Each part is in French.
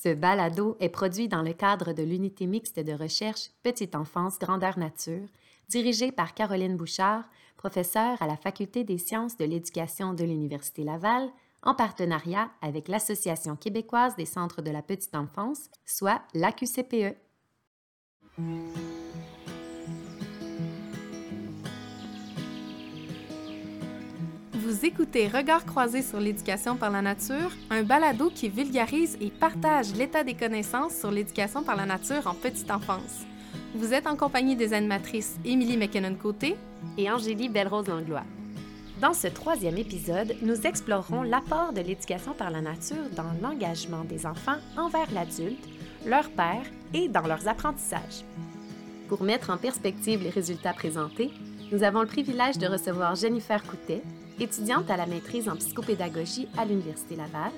Ce balado est produit dans le cadre de l'unité mixte de recherche Petite enfance grandeur nature, dirigée par Caroline Bouchard, professeure à la Faculté des sciences de l'éducation de l'Université Laval, en partenariat avec l'Association québécoise des centres de la petite enfance, soit l'AQCPE. Vous écoutez Regards croisés sur l'éducation par la nature, un balado qui vulgarise et partage l'état des connaissances sur l'éducation par la nature en petite enfance. Vous êtes en compagnie des animatrices Émilie McKinnon-Côté et Angélie Belrose-Langlois. Dans ce troisième épisode, nous explorerons l'apport de l'éducation par la nature dans l'engagement des enfants envers l'adulte, leur père et dans leurs apprentissages. Pour mettre en perspective les résultats présentés, nous avons le privilège de recevoir Jennifer Coutet, étudiante à la maîtrise en psychopédagogie à l'Université Laval,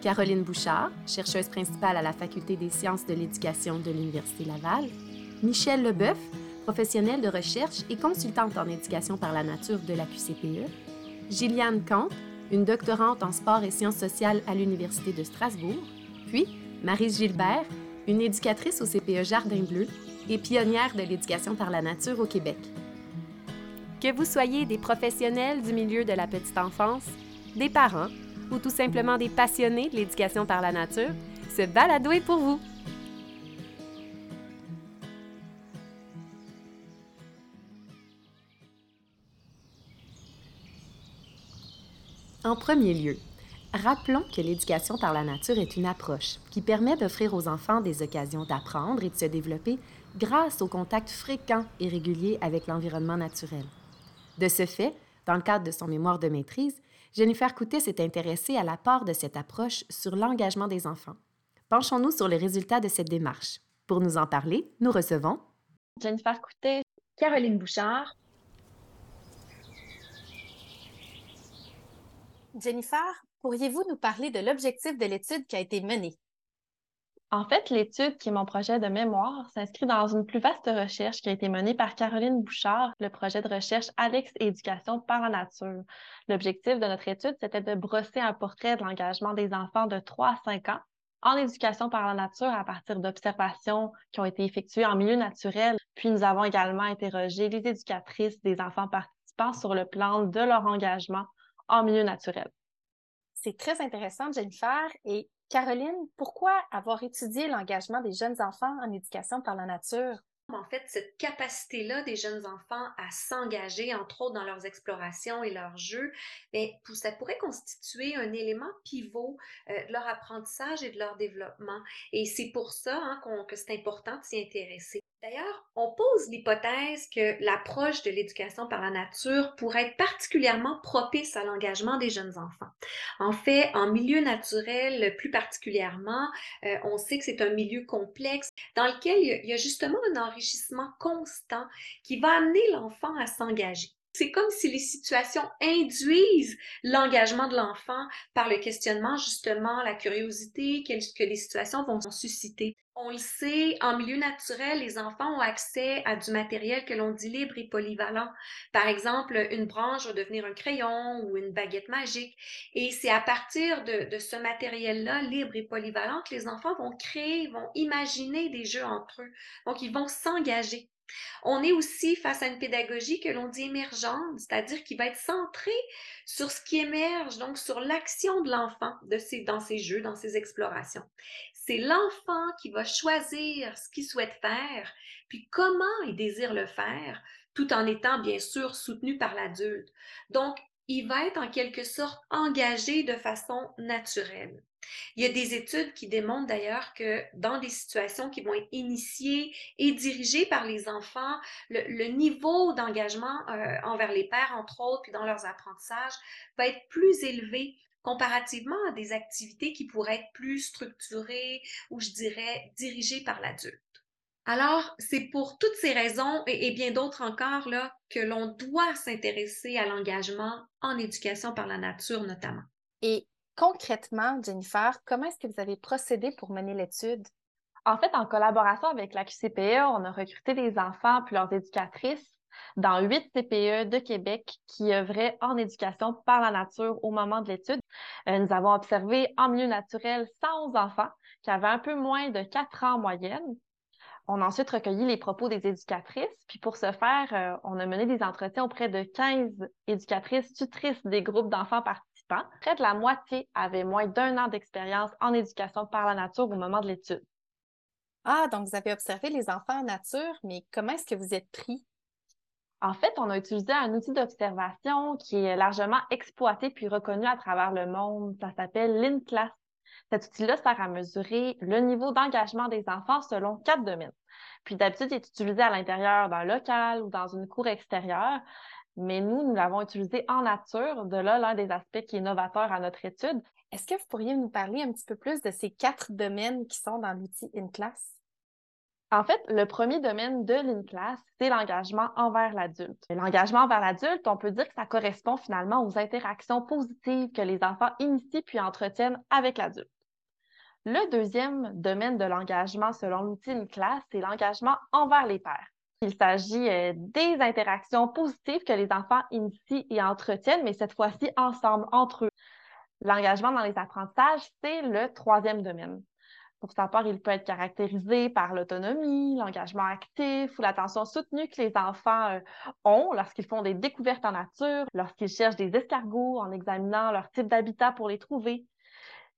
Caroline Bouchard, chercheuse principale à la Faculté des sciences de l'éducation de l'Université Laval, Michel Leboeuf, professionnelle de recherche et consultante en éducation par la nature de la QCPE, Gilliane Kant, une doctorante en sport et sciences sociales à l'Université de Strasbourg, puis Marise Gilbert, une éducatrice au CPE Jardin Bleu et pionnière de l'éducation par la nature au Québec. Que vous soyez des professionnels du milieu de la petite enfance, des parents ou tout simplement des passionnés de l'éducation par la nature, ce balado est pour vous. En premier lieu, rappelons que l'éducation par la nature est une approche qui permet d'offrir aux enfants des occasions d'apprendre et de se développer grâce au contact fréquent et régulier avec l'environnement naturel. De ce fait, dans le cadre de son mémoire de maîtrise, Jennifer Coutet s'est intéressée à l'apport de cette approche sur l'engagement des enfants. Penchons-nous sur les résultats de cette démarche. Pour nous en parler, nous recevons Jennifer Coutet, Caroline Bouchard. Jennifer, pourriez-vous nous parler de l'objectif de l'étude qui a été menée? En fait, l'étude, qui est mon projet de mémoire, s'inscrit dans une plus vaste recherche qui a été menée par Caroline Bouchard, le projet de recherche Alex Éducation par la nature. L'objectif de notre étude, c'était de brosser un portrait de l'engagement des enfants de 3 à 5 ans en éducation par la nature à partir d'observations qui ont été effectuées en milieu naturel. Puis nous avons également interrogé les éducatrices des enfants participants sur le plan de leur engagement en milieu naturel. C'est très intéressant, Jennifer. Et Caroline, pourquoi avoir étudié l'engagement des jeunes enfants en éducation par la nature? En fait, cette capacité-là des jeunes enfants à s'engager, entre autres, dans leurs explorations et leurs jeux, bien, ça pourrait constituer un élément pivot euh, de leur apprentissage et de leur développement. Et c'est pour ça hein, que c'est important de s'y intéresser. D'ailleurs, on pose l'hypothèse que l'approche de l'éducation par la nature pourrait être particulièrement propice à l'engagement des jeunes enfants. En fait, en milieu naturel, plus particulièrement, euh, on sait que c'est un milieu complexe dans lequel il y a justement un enrichissement constant qui va amener l'enfant à s'engager. C'est comme si les situations induisent l'engagement de l'enfant par le questionnement, justement, la curiosité que les situations vont susciter. On le sait, en milieu naturel, les enfants ont accès à du matériel que l'on dit libre et polyvalent. Par exemple, une branche va devenir un crayon ou une baguette magique. Et c'est à partir de, de ce matériel-là, libre et polyvalent, que les enfants vont créer, vont imaginer des jeux entre eux. Donc, ils vont s'engager. On est aussi face à une pédagogie que l'on dit émergente, c'est-à-dire qui va être centrée sur ce qui émerge, donc sur l'action de l'enfant dans ses jeux, dans ses explorations. C'est l'enfant qui va choisir ce qu'il souhaite faire, puis comment il désire le faire, tout en étant bien sûr soutenu par l'adulte. Il va être en quelque sorte engagé de façon naturelle. Il y a des études qui démontrent d'ailleurs que dans des situations qui vont être initiées et dirigées par les enfants, le, niveau d'engagement euh, envers les pères, entre autres, puis dans leurs apprentissages, va être plus élevé comparativement à des activités qui pourraient être plus structurées ou, je dirais, dirigées par l'adulte. Alors, c'est pour toutes ces raisons et, et bien d'autres encore là, que l'on doit s'intéresser à l'engagement en éducation par la nature notamment. Et Concrètement, Jennifer, comment est-ce que vous avez procédé pour mener l'étude? En fait, en collaboration avec la QCPE, on a recruté des enfants puis leurs éducatrices dans huit CPE de Québec qui œuvraient en éducation par la nature au moment de l'étude. Euh, nous avons observé en milieu naturel 111 enfants qui avaient un peu moins de 4 ans en moyenne. On a ensuite recueilli les propos des éducatrices, puis pour ce faire, euh, on a mené des entretiens auprès de 15 éducatrices tutrices des groupes d'enfants participants. Près de la moitié avaient moins d'un an d'expérience en éducation par la nature au moment de l'étude. Ah, donc vous avez observé les enfants en nature, mais comment est-ce que vous êtes pris? En fait, on a utilisé un outil d'observation qui est largement exploité puis reconnu à travers le monde. Ça s'appelle l'INCLAS. Cet outil-là sert à mesurer le niveau d'engagement des enfants selon quatre domaines. Puis d'habitude, il est utilisé à l'intérieur d'un local ou dans une cour extérieure, mais nous, nous l'avons utilisé en nature. De là, l'un des aspects qui est novateur à notre étude. Est-ce que vous pourriez nous parler un petit peu plus de ces quatre domaines qui sont dans l'outil InClass? En fait, le premier domaine de l'INCLAS, c'est l'engagement envers l'adulte. L'engagement envers l'adulte, on peut dire que ça correspond finalement aux interactions positives que les enfants initient puis entretiennent avec l'adulte. Le deuxième domaine de l'engagement selon l'outil INCLAS, c'est l'engagement envers les pairs. Il s'agit euh, des interactions positives que les enfants initient et entretiennent, mais cette fois-ci ensemble, entre eux. L'engagement dans les apprentissages, c'est le troisième domaine. Pour sa part, il peut être caractérisé par l'autonomie, l'engagement actif ou l'attention soutenue que les enfants euh, ont lorsqu'ils font des découvertes en nature, lorsqu'ils cherchent des escargots en examinant leur type d'habitat pour les trouver.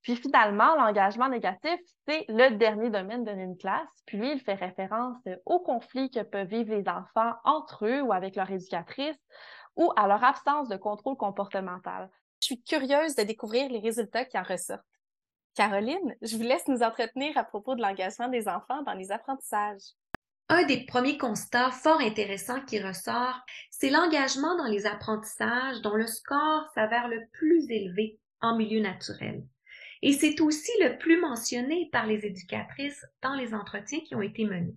Puis finalement, l'engagement négatif, c'est le dernier domaine d'une classe. Puis lui, il fait référence aux conflits que peuvent vivre les enfants entre eux ou avec leur éducatrice ou à leur absence de contrôle comportemental. Je suis curieuse de découvrir les résultats qui en ressortent. Caroline, je vous laisse nous entretenir à propos de l'engagement des enfants dans les apprentissages. Un des premiers constats fort intéressants qui ressort, c'est l'engagement dans les apprentissages dont le score s'avère le plus élevé en milieu naturel. Et c'est aussi le plus mentionné par les éducatrices dans les entretiens qui ont été menés.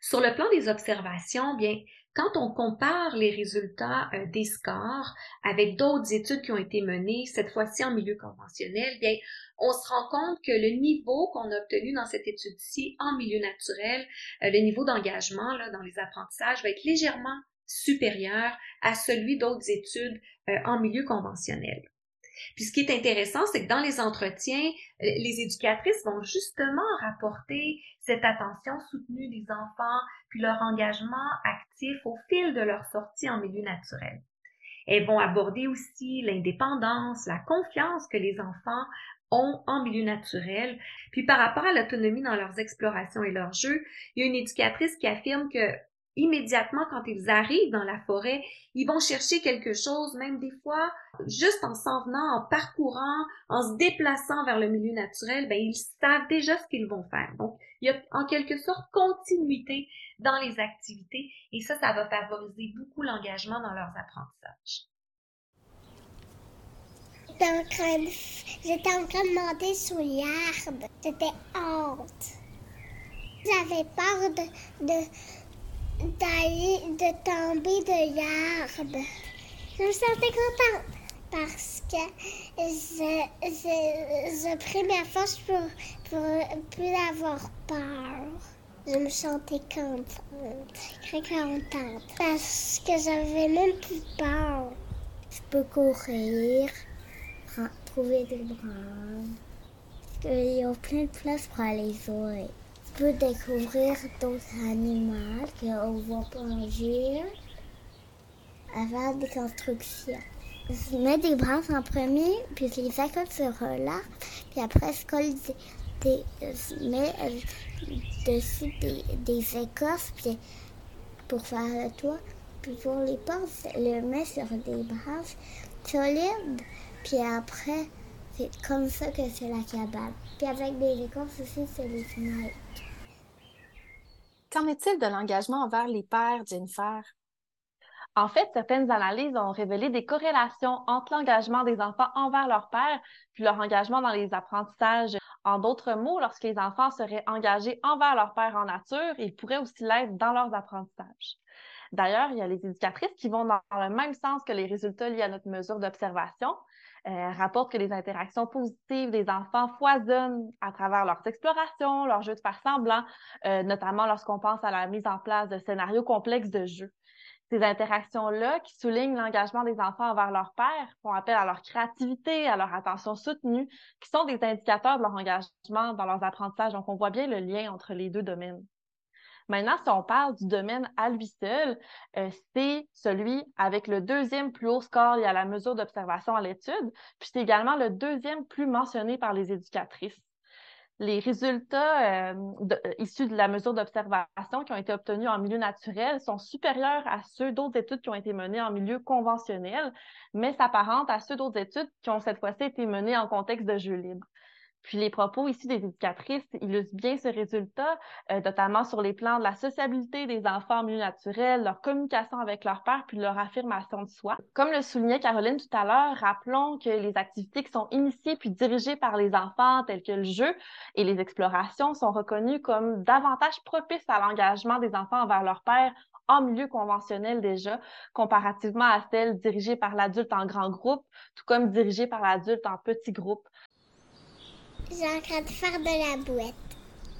Sur le plan des observations, bien, quand on compare les résultats euh, des scores avec d'autres études qui ont été menées, cette fois-ci en milieu conventionnel, bien, on se rend compte que le niveau qu'on a obtenu dans cette étude-ci en milieu naturel, euh, le niveau d'engagement dans les apprentissages va être légèrement supérieur à celui d'autres études euh, en milieu conventionnel. Puis ce qui est intéressant, c'est que dans les entretiens, euh, les éducatrices vont justement rapporter cette attention soutenue des enfants, puis leur engagement actif au fil de leur sortie en milieu naturel. Elles vont aborder aussi l'indépendance, la confiance que les enfants ont en milieu naturel. Puis par rapport à l'autonomie dans leurs explorations et leurs jeux, il y a une éducatrice qui affirme que immédiatement quand ils arrivent dans la forêt, ils vont chercher quelque chose, même des fois, juste en s'en venant, en parcourant, en se déplaçant vers le milieu naturel, ben, ils savent déjà ce qu'ils vont faire. Donc, il y a en quelque sorte continuité dans les activités et ça, ça va favoriser beaucoup l'engagement dans leurs apprentissages. J'étais en train de monter sur l'arbre. C'était honte. J'avais peur de, d'aller, de tomber de l'arbre. Je me sentais contente parce que je, je, je pris ma force pour, pour plus avoir peur. Je me sentais contente, très contente parce que j'avais même plus peur. Je peux courir, trouver des bras. Il y a plein de place pour aller jouer peut découvrir d'autres animaux qu'on voit ville, avant des constructions. Je mets des branches en premier, puis je les accorde sur l'arbre, puis après je colle des, mets euh, dessus des, des écorces puis pour faire le toit. Puis pour les portes, je le mets sur des branches solides, puis après, c'est comme ça que c'est la cabane. Puis avec des écorces aussi, c'est les fenêtres. Qu'en est-il de l'engagement envers les pères, Jennifer? En fait, certaines analyses ont révélé des corrélations entre l'engagement des enfants envers leur père puis leur engagement dans les apprentissages. En d'autres mots, lorsque les enfants seraient engagés envers leur père en nature, ils pourraient aussi l'être dans leurs apprentissages. D'ailleurs, il y a les éducatrices qui vont dans le même sens que les résultats liés à notre mesure d'observation, euh, rapporte que les interactions positives des enfants foisonnent à travers leurs explorations, leurs jeux de faire semblant, euh, notamment lorsqu'on pense à la mise en place de scénarios complexes de jeux. Ces interactions-là qui soulignent l'engagement des enfants envers leur père, font appel à leur créativité, à leur attention soutenue, qui sont des indicateurs de leur engagement dans leurs apprentissages. Donc, on voit bien le lien entre les deux domaines. Maintenant, si on parle du domaine à lui seul, c'est celui avec le deuxième plus haut score lié à la mesure d'observation à l'étude, puis c'est également le deuxième plus mentionné par les éducatrices les résultats euh, euh, issus de la mesure d'observation qui ont été obtenus en milieu naturel sont supérieurs à ceux d'autres études qui ont été menées en milieu conventionnel, mais s'apparentent à ceux d'autres études qui ont cette fois-ci été menées en contexte de jeu libre. Puis les propos ici des éducatrices illustrent bien ce résultat, euh, notamment sur les plans de la sociabilité des enfants en milieu naturel, leur communication avec leur père, puis leur affirmation de soi. Comme le soulignait Caroline tout à l'heure, rappelons que les activités qui sont initiées puis dirigées par les enfants, telles que le jeu et les explorations, sont reconnues comme davantage propices à l'engagement des enfants envers leur père en milieu conventionnel déjà, comparativement à celles dirigées par l'adulte en grand groupe, tout comme dirigées par l'adulte en petit groupe. J'ai en train de faire de la boîte.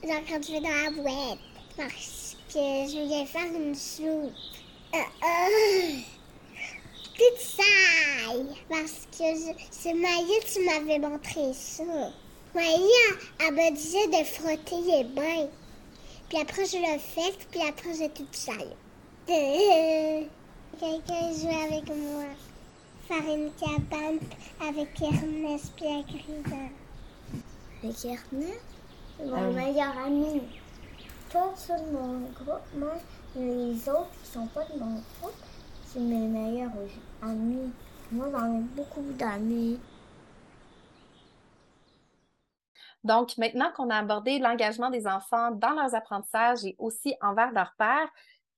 J'ai en train de faire dans la boîte parce que je voulais faire une soupe. Euh, euh, toute sale parce que c'est Maïa qui m'avait montré ça. Maïa, elle me disait de frotter les bains. Puis après, je le fais, puis après, j'ai toute sale. Euh, quelqu'un joue avec moi. Faire une cabane avec Ernest et Agrida avec Ernest, mon ah meilleur ami. Pas seulement mon groupe, moi, les autres qui sont pas de mon groupe, c'est mes meilleurs amis. Moi, j'en ai beaucoup d'amis. Donc, maintenant qu'on a abordé l'engagement des enfants dans leurs apprentissages et aussi envers leur père,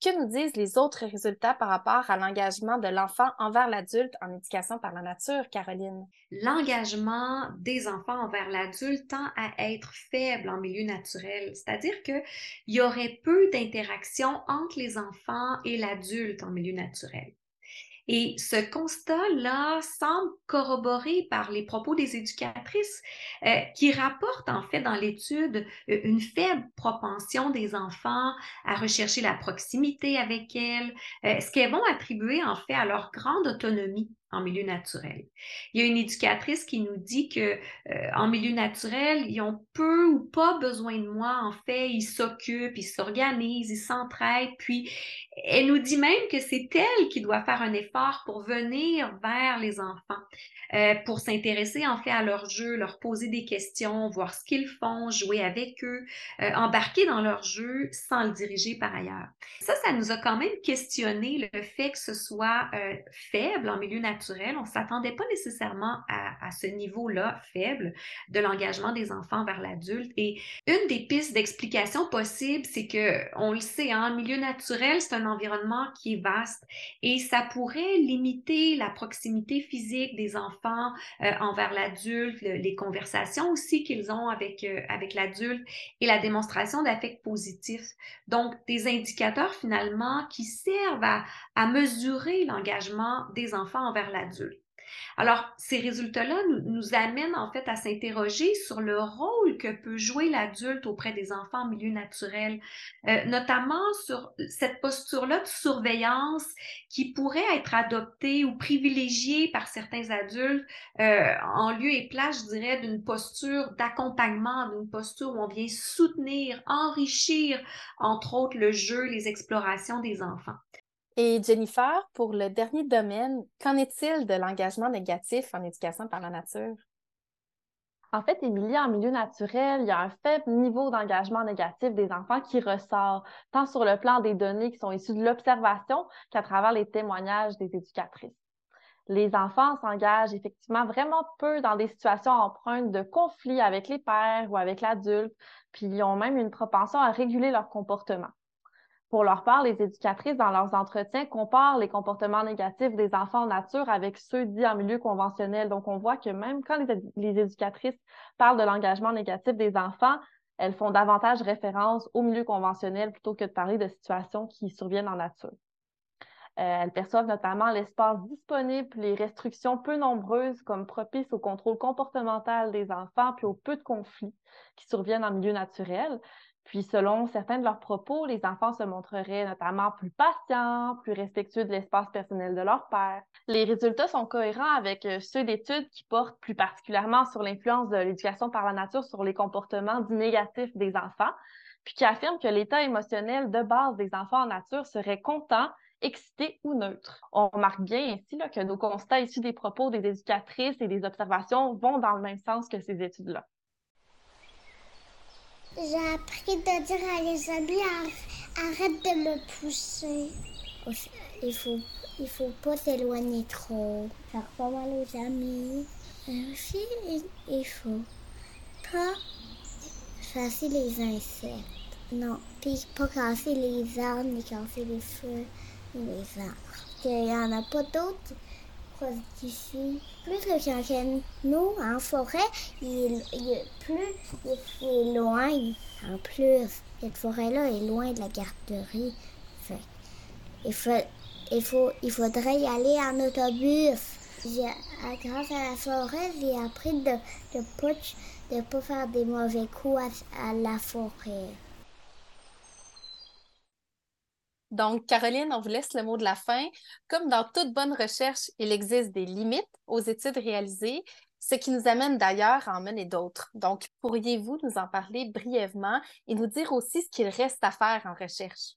que nous disent les autres résultats par rapport à l'engagement de l'enfant envers l'adulte en éducation par la nature, Caroline? L'engagement des enfants envers l'adulte tend à être faible en milieu naturel, c'est-à-dire qu'il y aurait peu d'interaction entre les enfants et l'adulte en milieu naturel. Et ce constat-là semble corroboré par les propos des éducatrices euh, qui rapportent en fait dans l'étude euh, une faible propension des enfants à rechercher la proximité avec elles, euh, ce qu'elles vont attribuer en fait à leur grande autonomie en milieu naturel. Il y a une éducatrice qui nous dit que euh, en milieu naturel, ils ont peu ou pas besoin de moi. En fait, ils s'occupent, ils s'organisent, ils s'entraident. Puis, elle nous dit même que c'est elle qui doit faire un effort pour venir vers les enfants. Euh, pour s'intéresser en fait à leur jeu, leur poser des questions, voir ce qu'ils font, jouer avec eux, euh, embarquer dans leur jeu sans le diriger par ailleurs. Ça, ça nous a quand même questionné le fait que ce soit faible en milieu naturel. On ne s'attendait pas nécessairement à, ce niveau-là faible de l'engagement des enfants vers l'adulte. Et une des pistes d'explication possible, c'est que, on le sait, hein, en milieu naturel, c'est un environnement qui est vaste et ça pourrait limiter la proximité physique des enfants euh, envers l'adulte, les conversations aussi qu'ils ont avec, euh, avec l'adulte et la démonstration d'affect positif. Donc, des indicateurs finalement qui servent à, à mesurer l'engagement des enfants envers l'adulte. Alors, ces résultats-là nous, amènent en fait à s'interroger sur le rôle que peut jouer l'adulte auprès des enfants en milieu naturel, euh, notamment sur cette posture-là de surveillance qui pourrait être adoptée ou privilégiée par certains adultes euh, en lieu et place, je dirais, d'une posture d'accompagnement, d'une posture où on vient soutenir, enrichir, entre autres, le jeu, les explorations des enfants. Et Jennifer, pour le dernier domaine, qu'en est-il de l'engagement négatif en éducation par la nature? En fait, Émilie, en milieu naturel, il y a un faible niveau d'engagement négatif des enfants qui ressort, tant sur le plan des données qui sont issues de l'observation qu'à travers les témoignages des éducatrices. Les enfants s'engagent effectivement vraiment peu dans des situations empreintes de conflits avec les pères ou avec l'adulte, puis ils ont même une propension à réguler leur comportement. Pour leur part, les éducatrices, dans leurs entretiens, comparent les comportements négatifs des enfants en nature avec ceux dits en milieu conventionnel. Donc, on voit que même quand les, éducatrices parlent de l'engagement négatif des enfants, elles font davantage référence au milieu conventionnel plutôt que de parler de situations qui surviennent en nature. Euh, elles perçoivent notamment l'espace disponible, les restrictions peu nombreuses comme propices au contrôle comportemental des enfants, puis au peu de conflits qui surviennent en milieu naturel. Puis, selon certains de leurs propos, les enfants se montreraient notamment plus patients, plus respectueux de l'espace personnel de leur père. Les résultats sont cohérents avec euh, ceux d'études qui portent plus particulièrement sur l'influence de l'éducation par la nature sur les comportements dits négatifs des enfants, puis qui affirment que l'état émotionnel de base des enfants en nature serait content, excité ou neutre. On remarque bien ainsi là, que nos constats issus des propos des éducatrices et des observations vont dans le même sens que ces études-là. J'ai appris de dire à les amis arrête de me pousser. Il faut, il faut pas s'éloigner trop. Faire pas mal aux amis. Et aussi, il, faut pas chasser les insectes. Non, puis pas casser les arbres, ni casser les feux, ni les arbres. Il y en a pas d'autres d'ici. Plus que quand nous, en forêt, il, plus il est loin. En plus, cette forêt-là est loin de la garderie. Il, faut, il, faut, il faudrait y aller en autobus. Grâce à la forêt, j'ai appris de ne de de pas faire des mauvais coups à la forêt. Donc, Caroline, on vous laisse le mot de la fin. Comme dans toute bonne recherche, il existe des limites aux études réalisées, ce qui nous amène d'ailleurs à en mener d'autres. Donc, pourriez-vous nous en parler brièvement et nous dire aussi ce qu'il reste à faire en recherche?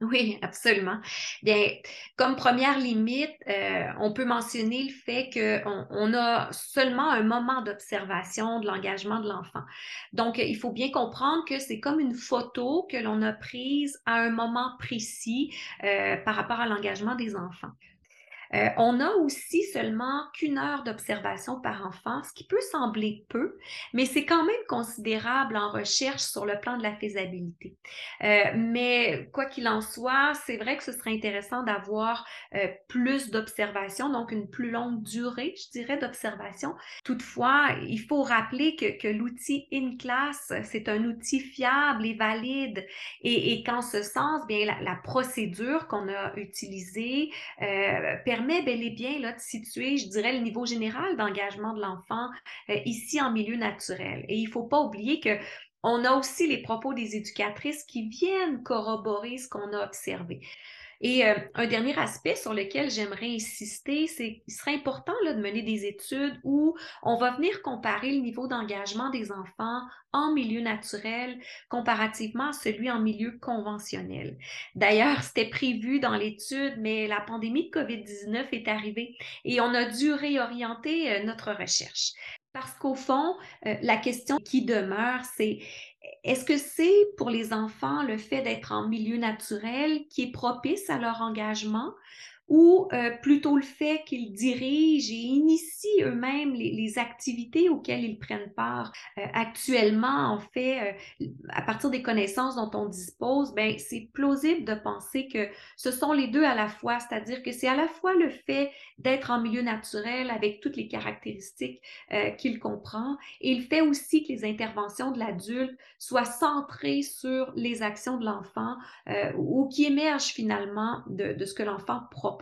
Oui, absolument. Bien, comme première limite, euh, on peut mentionner le fait qu'on on a seulement un moment d'observation de l'engagement de l'enfant. Donc, il faut bien comprendre que c'est comme une photo que l'on a prise à un moment précis euh, par rapport à l'engagement des enfants. Euh, on a aussi seulement qu'une heure d'observation par enfant, ce qui peut sembler peu, mais c'est quand même considérable en recherche sur le plan de la faisabilité. Euh, mais quoi qu'il en soit, c'est vrai que ce serait intéressant d'avoir euh, plus d'observations, donc une plus longue durée, je dirais, d'observation. Toutefois, il faut rappeler que, que l'outil InClass, c'est un outil fiable et valide et, et qu'en ce sens, bien, la, la procédure qu'on a utilisée permet permet bel et bien là, de situer, je dirais, le niveau général d'engagement de l'enfant euh, ici en milieu naturel. Et il ne faut pas oublier que on a aussi les propos des éducatrices qui viennent corroborer ce qu'on a observé. Et euh, un dernier aspect sur lequel j'aimerais insister, c'est qu'il serait important de mener des études où on va venir comparer le niveau d'engagement des enfants en milieu naturel comparativement à celui en milieu conventionnel. D'ailleurs, c'était prévu dans l'étude, mais la pandémie de COVID-19 est arrivée et on a dû réorienter euh, notre recherche. Parce qu'au fond, euh, la question qui demeure, c'est est-ce que c'est pour les enfants le fait d'être en milieu naturel qui est propice à leur engagement? Ou euh, plutôt le fait qu'ils dirigent et initient eux-mêmes les, activités auxquelles ils prennent part. Euh, actuellement, en fait, euh, à partir des connaissances dont on dispose, ben, c'est plausible de penser que ce sont les deux à la fois, c'est-à-dire que c'est à la fois le fait d'être en milieu naturel avec toutes les caractéristiques qu'il comprend et le fait aussi que les interventions de l'adulte soient centrées sur les actions de l'enfant ou qui émergent finalement de, de ce que l'enfant propose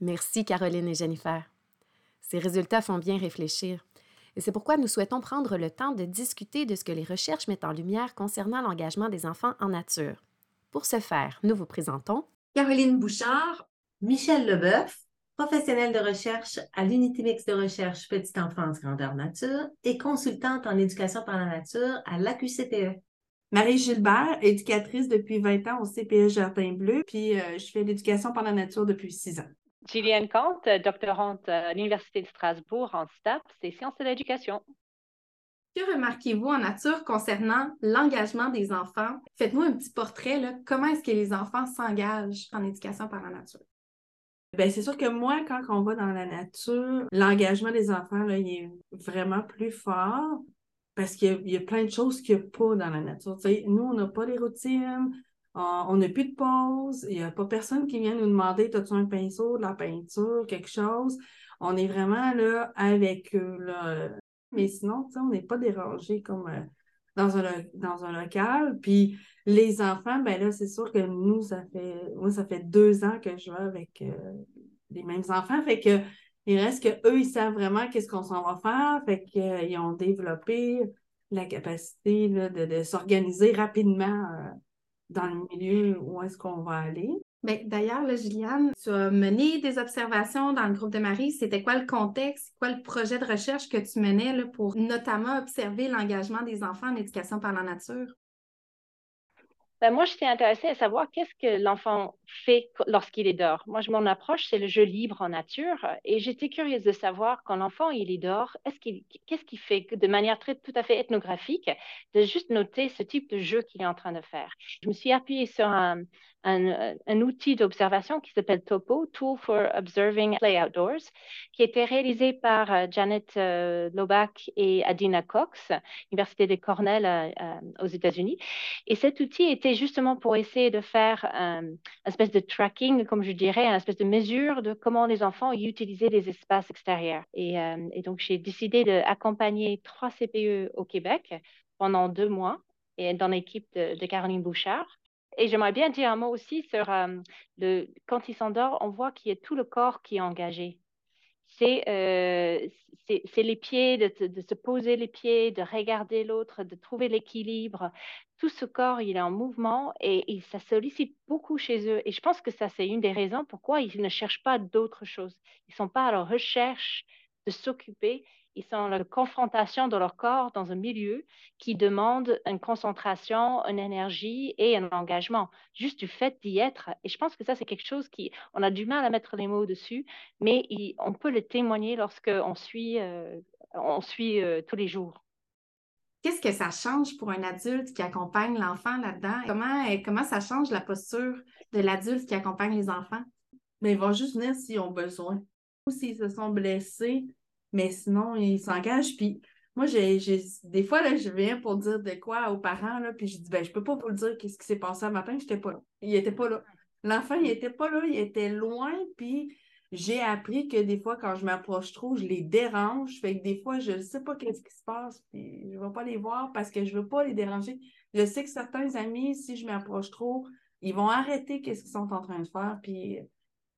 Merci Caroline et Jennifer. Ces résultats font bien réfléchir. Et c'est pourquoi nous souhaitons prendre le temps de discuter de ce que les recherches mettent en lumière concernant l'engagement des enfants en nature. Pour ce faire, nous vous présentons Caroline Bouchard, Michel Leboeuf, professionnelle de recherche à l'unité mixte de recherche Petite Enfance Grandeur Nature et consultante en éducation par la nature à l'AQCPE. Marie Gilbert, éducatrice depuis 20 ans au CPE Jardin Bleu, puis euh, je fais l'éducation par la nature depuis 6 ans. Gilliane Comte, doctorante à l'Université de Strasbourg en STAPS et sciences de l'éducation. Que remarquez-vous en nature concernant l'engagement des enfants? Faites-nous un petit portrait. Là. Comment est-ce que les enfants s'engagent en éducation par la nature? Ben, c'est sûr que moi, quand on va dans la nature, l'engagement des enfants, là, il est vraiment plus fort parce qu'il y, a plein de choses qu'il n'y a pas dans la nature. nous, on n'a pas les routines, on n'a plus de pause, il n'y a pas personne qui vient nous demander as-tu un pinceau, de la peinture, quelque chose? On est vraiment là avec eux. Là. Mais sinon, on n'est pas dérangé comme euh, dans un, dans un local. Puis les enfants, ben là, c'est sûr que nous, ça fait, moi, ça fait deux ans que je vais avec euh, les mêmes enfants. Fait que il reste qu'eux, ils savent vraiment qu'est-ce qu'on s'en va faire. Fait qu'ils ont développé la capacité de, s'organiser rapidement euh, dans le milieu où est-ce qu'on va aller. Ben, d'ailleurs, Juliane, tu as mené des observations dans le groupe de Marie. C'était quoi le contexte, quoi le projet de recherche que tu menais pour notamment observer l'engagement des enfants en éducation par la nature? Ben, moi, j'étais intéressée à savoir qu'est-ce que l'enfant fait lorsqu'il est dehors. Moi, mon approche, c'est le jeu libre en nature. Et j'étais curieuse de savoir quand l'enfant il est dehors, qu'est-ce qu'il fait de manière tout à fait ethnographique, de juste noter ce type de jeu qu'il est en train de faire? Je me suis appuyée sur un, un, outil d'observation qui s'appelle TOPO, Tool for Observing Play Outdoors, qui a été réalisé par euh, Janet euh, Lobach et Adina Cox, Université de Cornell euh, aux États-Unis. Et cet outil était justement pour essayer de faire un, espèce de tracking, comme je dirais, une espèce de mesure de comment les enfants utilisaient les espaces extérieurs. Et, et donc, j'ai décidé d'accompagner trois CPE au Québec pendant deux mois et dans l'équipe de, Caroline Bouchard. Et j'aimerais bien dire un mot aussi sur euh, le, quand il s'endort, on voit qu'il y a tout le corps qui est engagé. C'est euh, les pieds, de, se poser les pieds, de regarder l'autre, de trouver l'équilibre. Tout ce corps, il est en mouvement et, ça sollicite beaucoup chez eux. Et je pense que ça, c'est une des raisons pourquoi ils ne cherchent pas d'autres choses. Ils ne sont pas à la recherche de s'occuper, ils sont en confrontation de leur corps dans un milieu qui demande une concentration, une énergie et un engagement, juste du fait d'y être. Et je pense que ça, c'est quelque chose qui, on a du mal à mettre les mots dessus, mais on peut le témoigner lorsqu'on suit, euh, on suit euh, tous les jours. Qu'est-ce que ça change pour un adulte qui accompagne l'enfant là-dedans? Comment, comment ça change la posture de l'adulte qui accompagne les enfants? Mais ils vont juste venir s'ils ont besoin. Ou s'ils se sont blessés, mais sinon, il s'engage. Puis moi, des fois, là, je viens pour dire de quoi aux parents, là, puis je dis, ben, je peux pas vous le dire qu'est-ce qui s'est passé un matin, j'étais pas là. Il était pas là. L'enfant, il était pas là, il était loin, puis j'ai appris que des fois, quand je m'approche trop, je les dérange. Fait que des fois, je ne sais pas qu'est-ce qui se passe, puis je ne vais pas les voir parce que je ne veux pas les déranger. Je sais que certains amis, si je m'approche trop, ils vont arrêter qu'est-ce qu'ils sont en train de faire, puis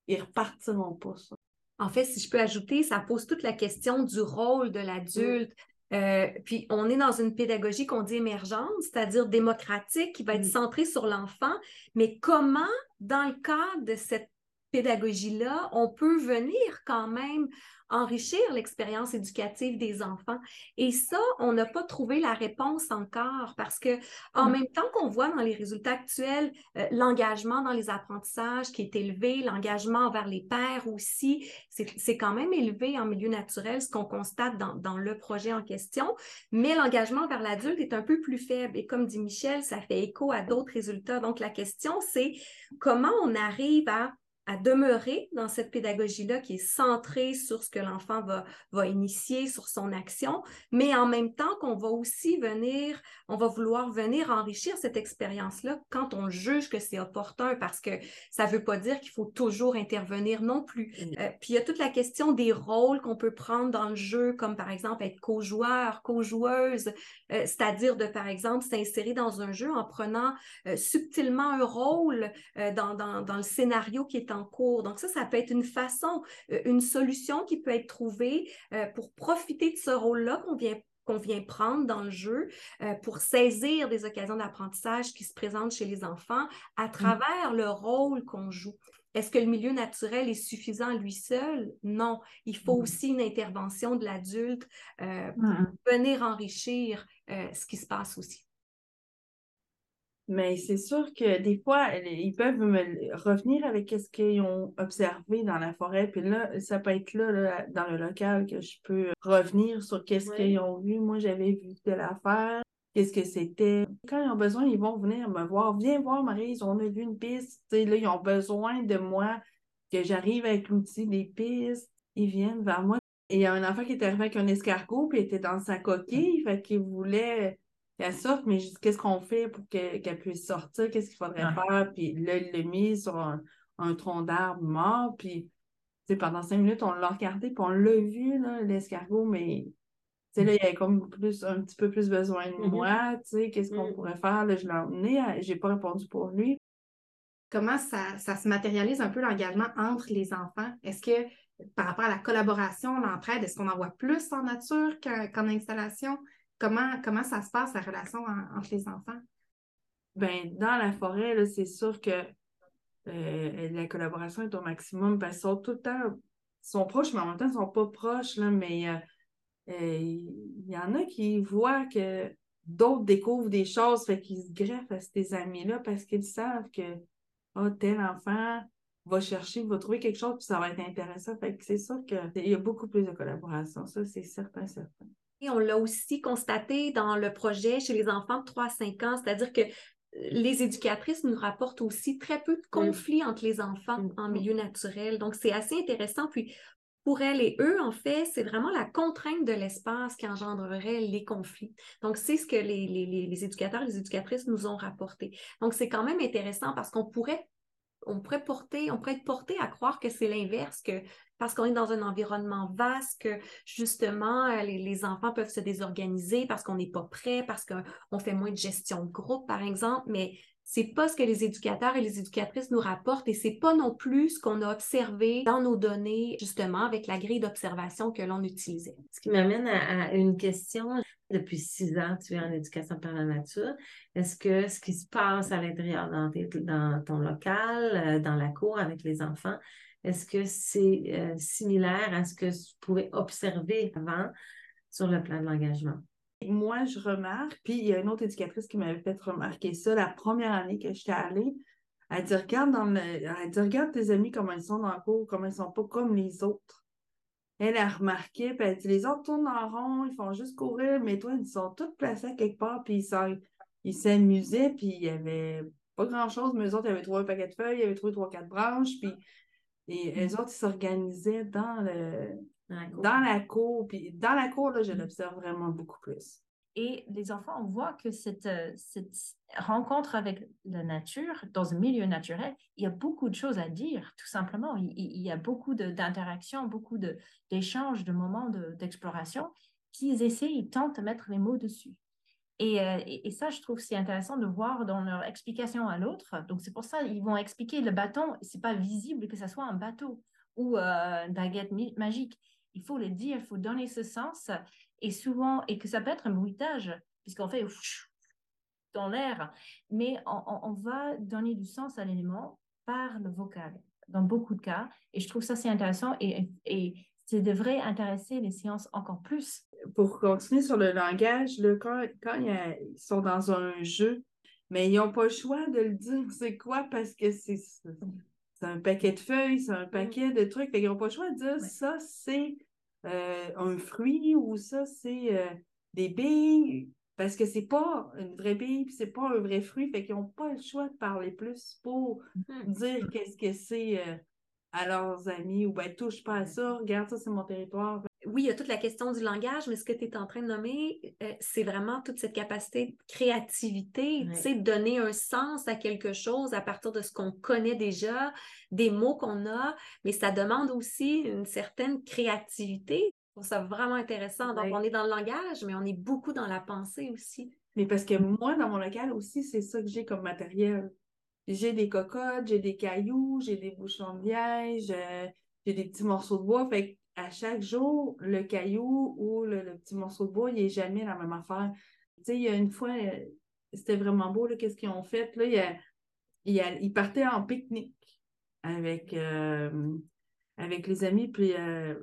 ils repartiront pas, ça. En fait, si je peux ajouter, ça pose toute la question du rôle de l'adulte. Euh, puis on est dans une pédagogie qu'on dit émergente, c'est-à-dire démocratique, qui va être centrée sur l'enfant. Mais comment, dans le cadre de cette pédagogie-là, on peut venir quand même enrichir l'expérience éducative des enfants. Et ça, on n'a pas trouvé la réponse encore parce que en mm. même temps qu'on voit dans les résultats actuels euh, l'engagement dans les apprentissages qui est élevé, l'engagement envers les pères aussi, c'est quand même élevé en milieu naturel, ce qu'on constate dans, dans, le projet en question, mais l'engagement vers l'adulte est un peu plus faible. Et comme dit Michel, ça fait écho à d'autres résultats. Donc la question, c'est comment on arrive à à demeurer dans cette pédagogie-là qui est centrée sur ce que l'enfant va, va initier, sur son action, mais en même temps qu'on va aussi venir, on va vouloir venir enrichir cette expérience-là quand on juge que c'est opportun, parce que ça ne veut pas dire qu'il faut toujours intervenir non plus. Euh, puis il y a toute la question des rôles qu'on peut prendre dans le jeu, comme par exemple être co-joueur, co-joueuse, euh, c'est-à-dire de, par exemple, s'insérer dans un jeu en prenant euh, subtilement un rôle dans, dans, dans le scénario qui est en cours. Donc ça, ça peut être une façon, euh, une solution qui peut être trouvée euh, pour profiter de ce rôle-là qu'on vient qu'on vient prendre dans le jeu euh, pour saisir des occasions d'apprentissage qui se présentent chez les enfants à mmh. travers le rôle qu'on joue. Est-ce que le milieu naturel est suffisant lui seul? Non. Il faut mmh. aussi une intervention de l'adulte pour mmh. venir enrichir ce qui se passe aussi. Mais c'est sûr que des fois, ils peuvent me revenir avec ce qu'ils ont observé dans la forêt. Puis là, ça peut être là, dans le local, que je peux revenir sur qu'est-ce qu'ils ont vu. Moi, j'avais vu telle affaire. Qu'est-ce que c'était? Quand ils ont besoin, ils vont venir me voir. Viens voir, Marie, on a vu une piste. là, ils ont besoin de moi, que j'arrive avec l'outil des pistes. Ils viennent vers moi. Et il y a un enfant qui est arrivé avec un escargot, puis il était dans sa coquille. Fait qu'il voulait qu'elle sorte, mais qu'est-ce qu'on fait pour qu'elle puisse sortir? Qu'est-ce qu'il faudrait faire? Puis là, il l'a mis sur un, tronc d'arbre mort. Puis pendant cinq minutes, on l'a regardé, puis on l'a vu, l'escargot, mais Tu sais, là, il y avait comme plus, un petit peu plus besoin de Mhm. moi, tu sais, qu'est-ce qu'on Mm. pourrait faire? Là, je l'ai emmené, j'ai pas répondu pour lui. Comment ça, ça se matérialise un peu l'engagement entre les enfants? Est-ce que par rapport à la collaboration, l'entraide, est-ce qu'on en voit plus en nature qu'en qu'en installation? Comment, comment ça se passe, la relation en- entre les enfants? Ben, dans la forêt, c'est sûr que euh, la collaboration est au maximum parce qu'ils sont tout le temps, sont proches, mais en même temps, ils sont pas proches, là, mais euh, euh, il y en a qui voient que d'autres découvrent des choses, fait qu'ils se greffent à ces amis-là parce qu'ils savent que ah, tel enfant va chercher, va trouver quelque chose, puis ça va être intéressant. Fait que c'est sûr qu'il y a beaucoup plus de collaboration, ça, c'est certain, certain. Et on l'a aussi constaté dans le projet chez les enfants de 3 à 5 ans, c'est-à-dire que les éducatrices nous rapportent aussi très peu de conflits entre les enfants Mm. en milieu naturel. Donc, c'est assez intéressant. Puis, pour elles et eux, en fait, c'est vraiment la contrainte de l'espace qui engendrerait les conflits. Donc, c'est ce que les, les, les, les éducateurs et les éducatrices nous ont rapporté. Donc, c'est quand même intéressant parce qu'on pourrait on pourrait porter, on pourrait être porté à croire que c'est l'inverse, que parce qu'on est dans un environnement vaste, que justement, euh, les, enfants peuvent se désorganiser parce qu'on n'est pas prêt, parce qu'on fait moins de gestion de groupe, par exemple, mais c'est pas ce que les éducateurs et les éducatrices nous rapportent et c'est pas non plus ce qu'on a observé dans nos données, justement, avec la grille d'observation que l'on utilisait. Ce qui m'amène à, une question. Depuis six ans, tu es en éducation par la nature. Est-ce que ce qui se passe à l'intérieur dans ton local, euh, dans la cour avec les enfants, est-ce que c'est euh, similaire à ce que tu pouvais observer avant sur le plan de l'engagement? Moi, je remarque, puis il y a une autre éducatrice qui m'avait fait remarquer ça la première année que j'étais allée. Elle dit, regarde dans le... elle dit, regarde tes amis, comment ils sont dans le cours, comment ils sont pas comme les autres. Elle a remarqué, puis elle dit, les autres tournent en rond, ils font juste courir, mais toi, ils sont tous placés à quelque part, puis ils s'amusaient, puis il y avait pas grand-chose, mais eux autres, ils avaient trouvé un paquet de feuilles, ils avaient trouvé trois, quatre branches, puis et eux autres, ils s'organisaient dans le Dans la cour? dans la cour, puis dans la cour, là, je l'observe vraiment beaucoup plus. Et les enfants, on voit que cette, euh, cette rencontre avec la nature, dans un milieu naturel, il y a beaucoup de choses à dire, tout simplement. Il, y a beaucoup de- d'interactions, beaucoup de- d'échanges, de, moments de- d'exploration qu'ils essaient, ils tentent de mettre les mots dessus. Et, euh, et, et ça, je trouve c'est intéressant de voir dans leur explication à l'autre. Donc, c'est pour ça ils vont expliquer le bâton. C'est pas visible que ça soit un bateau ou euh, une baguette magique. Il faut le dire, il faut donner ce sens. Et souvent, et que ça peut être un bruitage, puisqu'on fait dans l'air, mais on, va donner du sens à l'élément par le vocal, dans beaucoup de cas. Et je trouve ça c'est intéressant et, et ça devrait intéresser les sciences encore plus. Pour continuer sur le langage, là, quand, quand a- ils sont dans un jeu, mais ils n'ont pas le choix de le dire c'est quoi parce que c'est un paquet de feuilles, c'est un paquet de trucs. Fait qu'ils n'ont pas le choix de dire Ouais. ça, c'est euh, un fruit ou ça, c'est euh, des billes. Parce que c'est pas une vraie bille, puis c'est pas un vrai fruit. Fait qu'ils n'ont pas le choix de parler plus pour dire qu'est-ce que c'est euh, à leurs amis ou ben touche pas à ça, regarde ça, c'est mon territoire. Oui, il y a toute la question du langage, mais ce que tu es en train de nommer, euh, c'est vraiment toute cette capacité de créativité, Ouais. tu sais, de donner un sens à quelque chose à partir de ce qu'on connaît déjà, des mots qu'on a, mais ça demande aussi une certaine créativité. Je trouve ça vraiment intéressant. Donc, Ouais. on est dans le langage, mais on est beaucoup dans la pensée aussi. Mais parce que moi, dans mon local aussi, c'est ça que j'ai comme matériel. J'ai des cocottes, j'ai des cailloux, j'ai des bouchons de liège, euh, j'ai des petits morceaux de bois. Fait à chaque jour, le caillou ou le, petit morceau de bois, il n'est jamais la même affaire. Tu sais, il y a une fois, c'était vraiment beau, qu'est-ce qu'ils ont fait? Là, il a- partaient en pique-nique avec, euh, avec les amis. Puis, euh,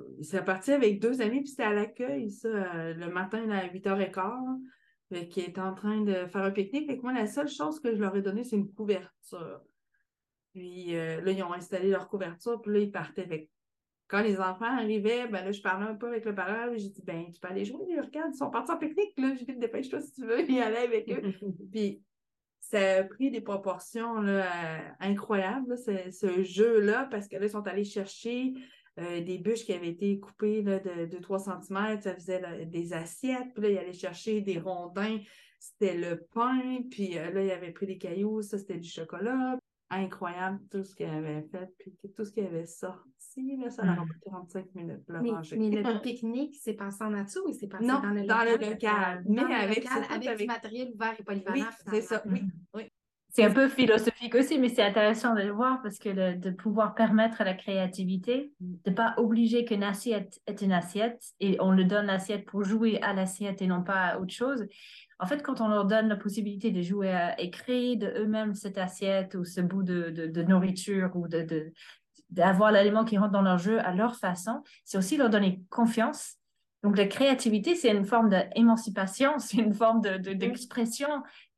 parti avec deux amis, puis c'était à l'accueil, ça, euh, le matin à 8h15. Fait étaient en train de faire un pique-nique. Fait que moi, la seule chose que je leur ai donnée, c'est une couverture. Puis euh, là, ils ont installé leur couverture, puis là, ils partaient. Que quand les enfants arrivaient, ben là, je parlais un peu avec le parent, j'ai dit, ben, tu peux aller jouer, regarde, ils sont partis en pique-nique, là, j'ai dit, dépêche-toi si tu veux y aller avec eux. Puis ça a pris des proportions là, euh, incroyables, là, ce, ce jeu-là, parce que là, ils sont allés chercher euh, des bûches qui avaient été coupées là, de 2-3 cm, ça faisait là, des assiettes, puis là, ils allaient chercher des rondins, c'était le pain, puis euh, là, ils avaient pris des cailloux, ça, c'était du chocolat. Incroyable tout ce qu'elle avait fait, puis tout ce qu'elle avait sorti, là, ça a pris 35 minutes, le Mais, ranger. mais le pique-nique, c'est passé en nature ou c'est passé Non, dans le dans local? le local, Dans mais le avec- local, surtout avec, du avec- matériel ouvert et polyvalent. Oui, c'est ça, finalement. oui. C'est un peu philosophique aussi, mais c'est intéressant de le voir parce que le- de pouvoir permettre à la créativité, de pas obliger qu'une assiette est une assiette et on le donne l'assiette pour jouer à l'assiette et non pas à autre chose. En fait, quand on leur donne la possibilité de jouer à- et créer de eux-mêmes cette assiette ou ce bout de, de- de nourriture ou de, d'avoir l'aliment qui rentre dans leur jeu à leur façon, c'est aussi leur donner confiance. Donc, la créativité, c'est une forme d'émancipation, c'est une forme de, de- d'expression.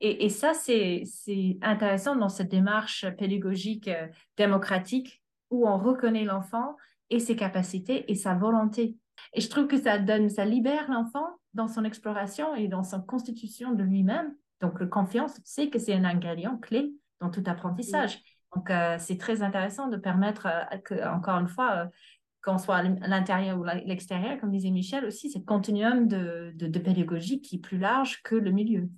Et, et ça, c'est, c'est intéressant dans cette démarche pédagogique euh, démocratique où on reconnaît l'enfant et ses capacités et sa volonté. Et je trouve que ça donne, ça libère l'enfant dans son exploration et dans sa constitution de lui-même. Donc, la confiance, c'est que c'est un ingrédient clé dans tout apprentissage. Donc, euh, c'est très intéressant de permettre, euh, que, encore une fois, euh, qu'on soit à l'intérieur ou à l'extérieur, comme disait Michel aussi, c'est continuum de, de, de pédagogie qui est plus large que le milieu.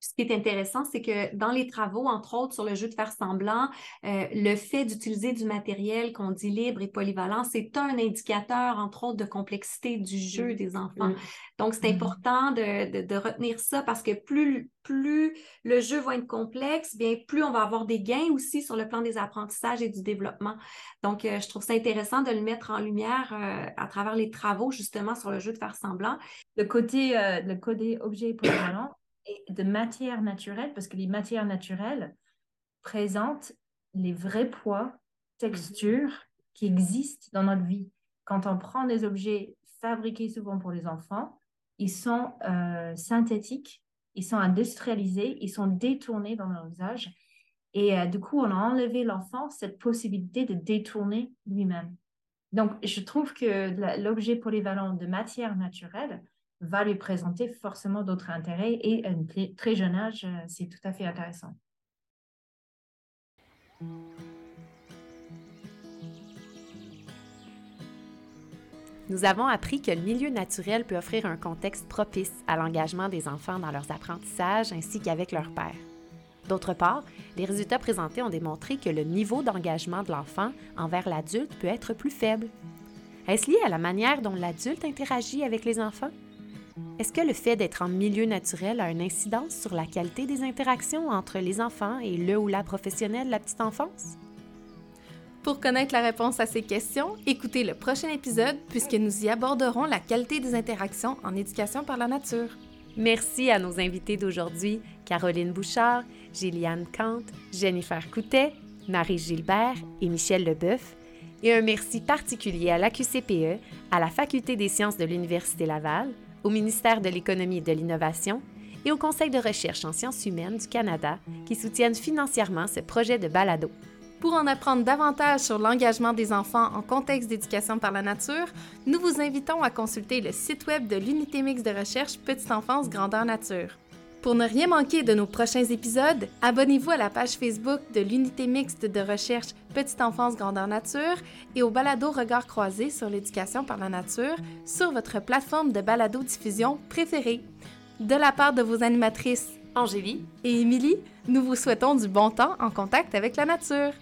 Ce qui est intéressant, c'est que dans les travaux, entre autres sur le jeu de faire semblant, euh, le fait d'utiliser du matériel qu'on dit libre et polyvalent, c'est un indicateur, entre autres, de complexité du jeu des enfants. Donc, c'est Mhm. important de, de- de retenir ça parce que plus, plus le jeu va être complexe, bien plus on va avoir des gains aussi sur le plan des apprentissages et du développement. Donc, euh, je trouve ça intéressant de le mettre en lumière euh, à travers les travaux, justement, sur le jeu de faire semblant. Le côté, le côté objet polyvalent de matière naturelle, parce que les matières naturelles présentent les vrais poids, textures qui existent dans notre vie. Quand on prend des objets fabriqués souvent pour les enfants, ils sont euh, synthétiques, ils sont industrialisés, ils sont détournés dans leur usage. Et euh, du coup, on a enlevé l'enfant cette possibilité de détourner lui-même. Donc, je trouve que l'objet polyvalent de matière naturelle va lui présenter forcément d'autres intérêts et à un très jeune âge, euh, c'est tout à fait intéressant. Nous avons appris que le milieu naturel peut offrir un contexte propice à l'engagement des enfants dans leurs apprentissages ainsi qu'avec leur père. D'autre part, les résultats présentés ont démontré que le niveau d'engagement de l'enfant envers l'adulte peut être plus faible. Est-ce lié à la manière dont l'adulte interagit avec les enfants? Est-ce que le fait d'être en milieu naturel a une incidence sur la qualité des interactions entre les enfants et le ou la professionnel de la petite enfance? Pour connaître la réponse à ces questions, écoutez le prochain épisode puisque nous y aborderons la qualité des interactions en éducation par la nature. Merci à nos invités d'aujourd'hui, Caroline Bouchard, Gilliane Kant, Jennifer Coutet, Marie Gilbert et Michel Leboeuf, et un merci particulier à l'AQCPE, à la Faculté des sciences de l'Université Laval, au ministère de l'Économie et de l'Innovation et au Conseil de recherche en sciences humaines du Canada qui soutiennent financièrement ce projet de balado. Pour en apprendre davantage sur l'engagement des enfants en contexte d'éducation par la nature, nous vous invitons à consulter le site web de l'unité mixte de recherche Petite enfance grandeur nature. Pour ne rien manquer de nos prochains épisodes, abonnez-vous à la page Facebook de l'unité mixte de recherche Petite enfance grandeur nature et au balado Regard croisé sur l'éducation par la nature sur votre plateforme de balado diffusion préférée. De la part de vos animatrices Angélie, et Émilie, nous vous souhaitons du bon temps en contact avec la nature.